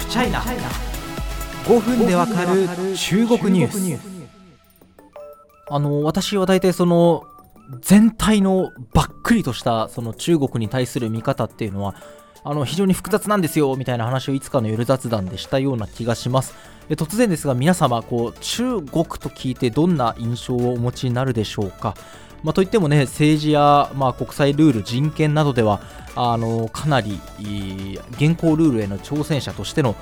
フチャイナ5分でわかる中国ニュース。あの私は大体その全体のばっくりとしたその中国に対する見方っていうのはあの非常に複雑なんですよみたいな話をいつかの夜雑談でしたような気がします。突然ですが皆様こう中国と聞いてどんな印象をお持ちになるでしょうか？まあ、といってもね政治や、まあ、国際ルール人権などではあのかなり現行ルールへの挑戦者としての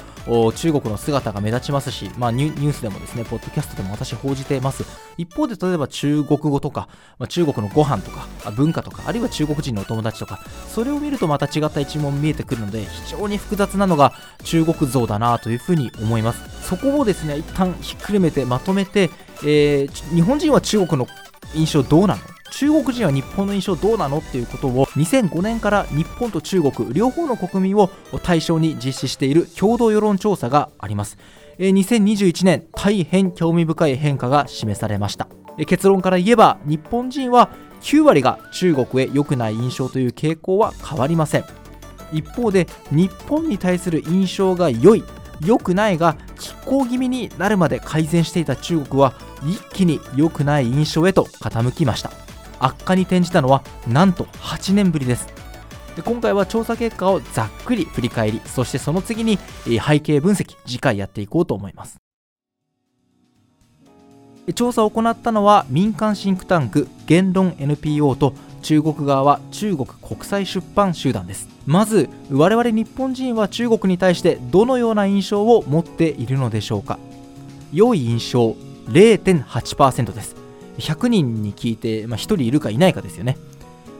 中国の姿が目立ちますし、まあ、ニュースでもですねポッドキャストでも私報じています。一方で例えば中国語とか、まあ、中国のご飯とか文化とかあるいは中国人のお友達とかそれを見るとまた違った一面見えてくるので非常に複雑なのが中国像だなというふうに思います。そこをですね一旦ひっくるめてまとめて、えー、日本人は中国の印象どうなの？中国人は日本の印象どうなのっていうことを2005年から日本と中国両方の国民を対象に実施している共同世論調査があります。2021年大変興味深い変化が示されました。結論から言えば日本人は9割が中国へ良くない印象という傾向は変わりません。一方で日本に対する印象が良い良くないが拮抗気味になるまで改善していた中国は一気に良くない印象へと傾きました。悪化に転じたのはなんと8年ぶりです。で今回は調査結果をざっくり振り返りそしてその次に背景分析次回やっていこうと思います。調査を行ったのは民間シンクタンク言論 NPO と中国側は中国国際出版集団です。まず我々日本人は中国に対してどのような印象を持っているのでしょうか。良い印象0.8%です。100人に聞いて、まあ、1人いるかいないかですよね。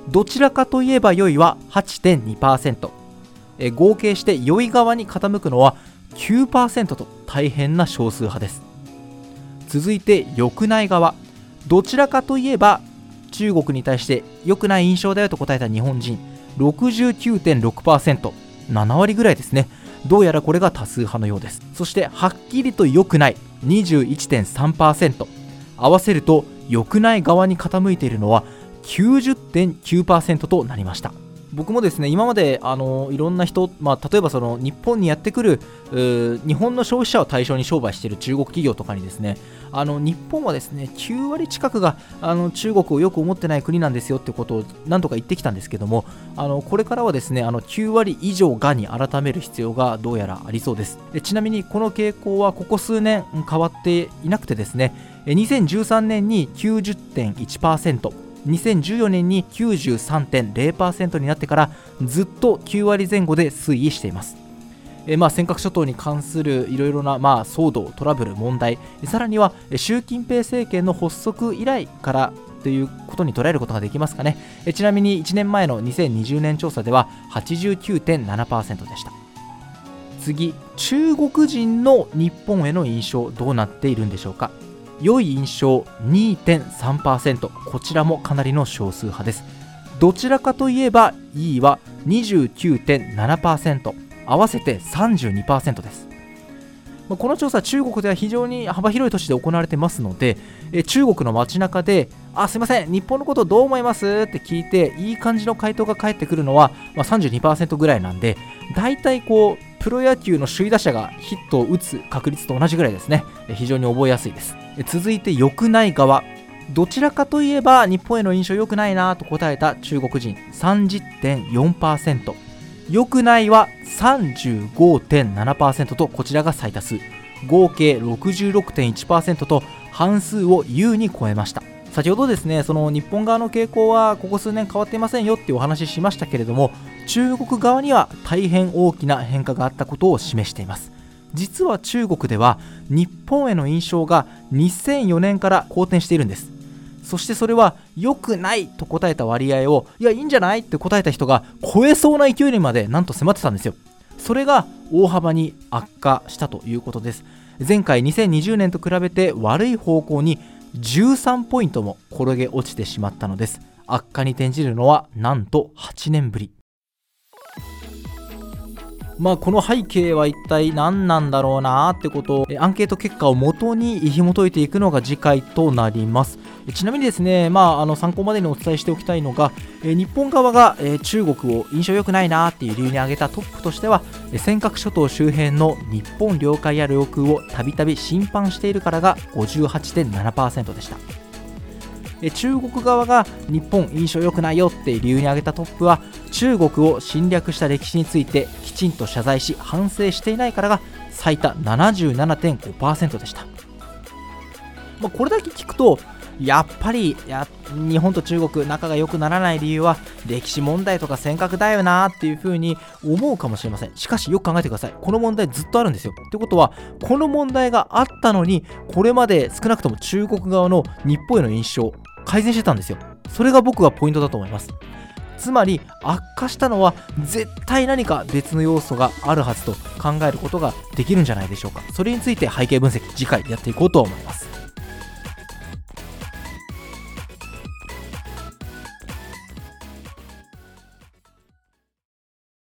どちらかといえば良いは8.2%え合計して良い側に傾くのは9%と大変な少数派です。続いて良くない側。どちらかといえば中国に対して良くない印象だよと答えた日本人。69.6%、7割ぐらいですね。どうやらこれが多数派のようです。そして、はっきりと良くない。21.3%、合わせると良くない側に傾いているのは90.9%となりました。僕もですね今まであのいろんな人、まあ、例えばその日本にやってくる日本の消費者を対象に商売している中国企業とかにですねあの日本はですね9割近くがあの中国をよく思ってない国なんですよってことを何とか言ってきたんですけどもあのこれからはですねあの9割以上がに改める必要がどうやらありそうですちなみにこの傾向はここ数年変わっていなくてですね2013年に90.1% 2014年に93.0%になってからずっと9割前後で推移しています。えまあ、尖閣諸島に関するいろいろな、まあ、騒動、トラブル、問題、さらには習近平政権の発足以来からということに捉えることができますかね。えちなみに1年前の2020年調査では89.7%でした。次、中国人の日本への印象どうなっているんでしょうか。良い印象2.3%こちらもかなりの少数派です。どちらかといえばいいは29.7%合わせて32%です。この調査中国では非常に幅広い都市で行われてますので中国の街中であすいません日本のことどう思いますって聞いていい感じの回答が返ってくるのは、ま、32%ぐらいなんで大体こうプロ野球の首位打者がヒットを打つ確率と同じぐらいですね。非常に覚えやすいです。続いて良くない側。どちらかといえば日本への印象良くないなと答えた中国人。30.4%良くないは35.7%とこちらが最多数。合計66.1%と半数を優に超えました。先ほどですねその日本側の傾向はここ数年変わっていませんよってお話ししましたけれども中国側には大変大きな変化があったことを示しています。実は中国では日本への印象が2004年から好転しているんです。そしてそれは良くないと答えた割合をいやいいんじゃないって答えた人が超えそうな勢いにまでなんと迫ってたんですよ。それが大幅に悪化したということです。前回2020年と比べて悪い方向に13ポイントも転げ落ちてしまったのです。悪化に転じるのはなんと8年ぶり。まあこの背景は一体何なんだろうなってことをアンケート結果をもとに紐解いていくのが次回となりますちなみにですね、まあ、あの参考までにお伝えしておきたいのが、え日本側が、え中国を印象良くないなっていう理由に挙げたトップとしては、尖閣諸島周辺の日本領海や領空をたびたび侵犯しているからが58.7%でした。中国側が日本印象良くないよって理由に挙げたトップは中国を侵略した歴史についてきちんと謝罪し反省していないからが最多77.5%でした、まあ、これだけ聞くとやっぱりや日本と中国仲が良くならない理由は歴史問題とか尖閣だよなっていう風に思うかもしれません。しかしよく考えてください。この問題ずっとあるんですよ。ってことはこの問題があったのにこれまで少なくとも中国側の日本への印象改善してたんですよ。それが僕はポイントだと思います。つまり悪化したのは絶対何か別の要素があるはずと考えることができるんじゃないでしょうか。それについて背景分析次回やっていこうと思います。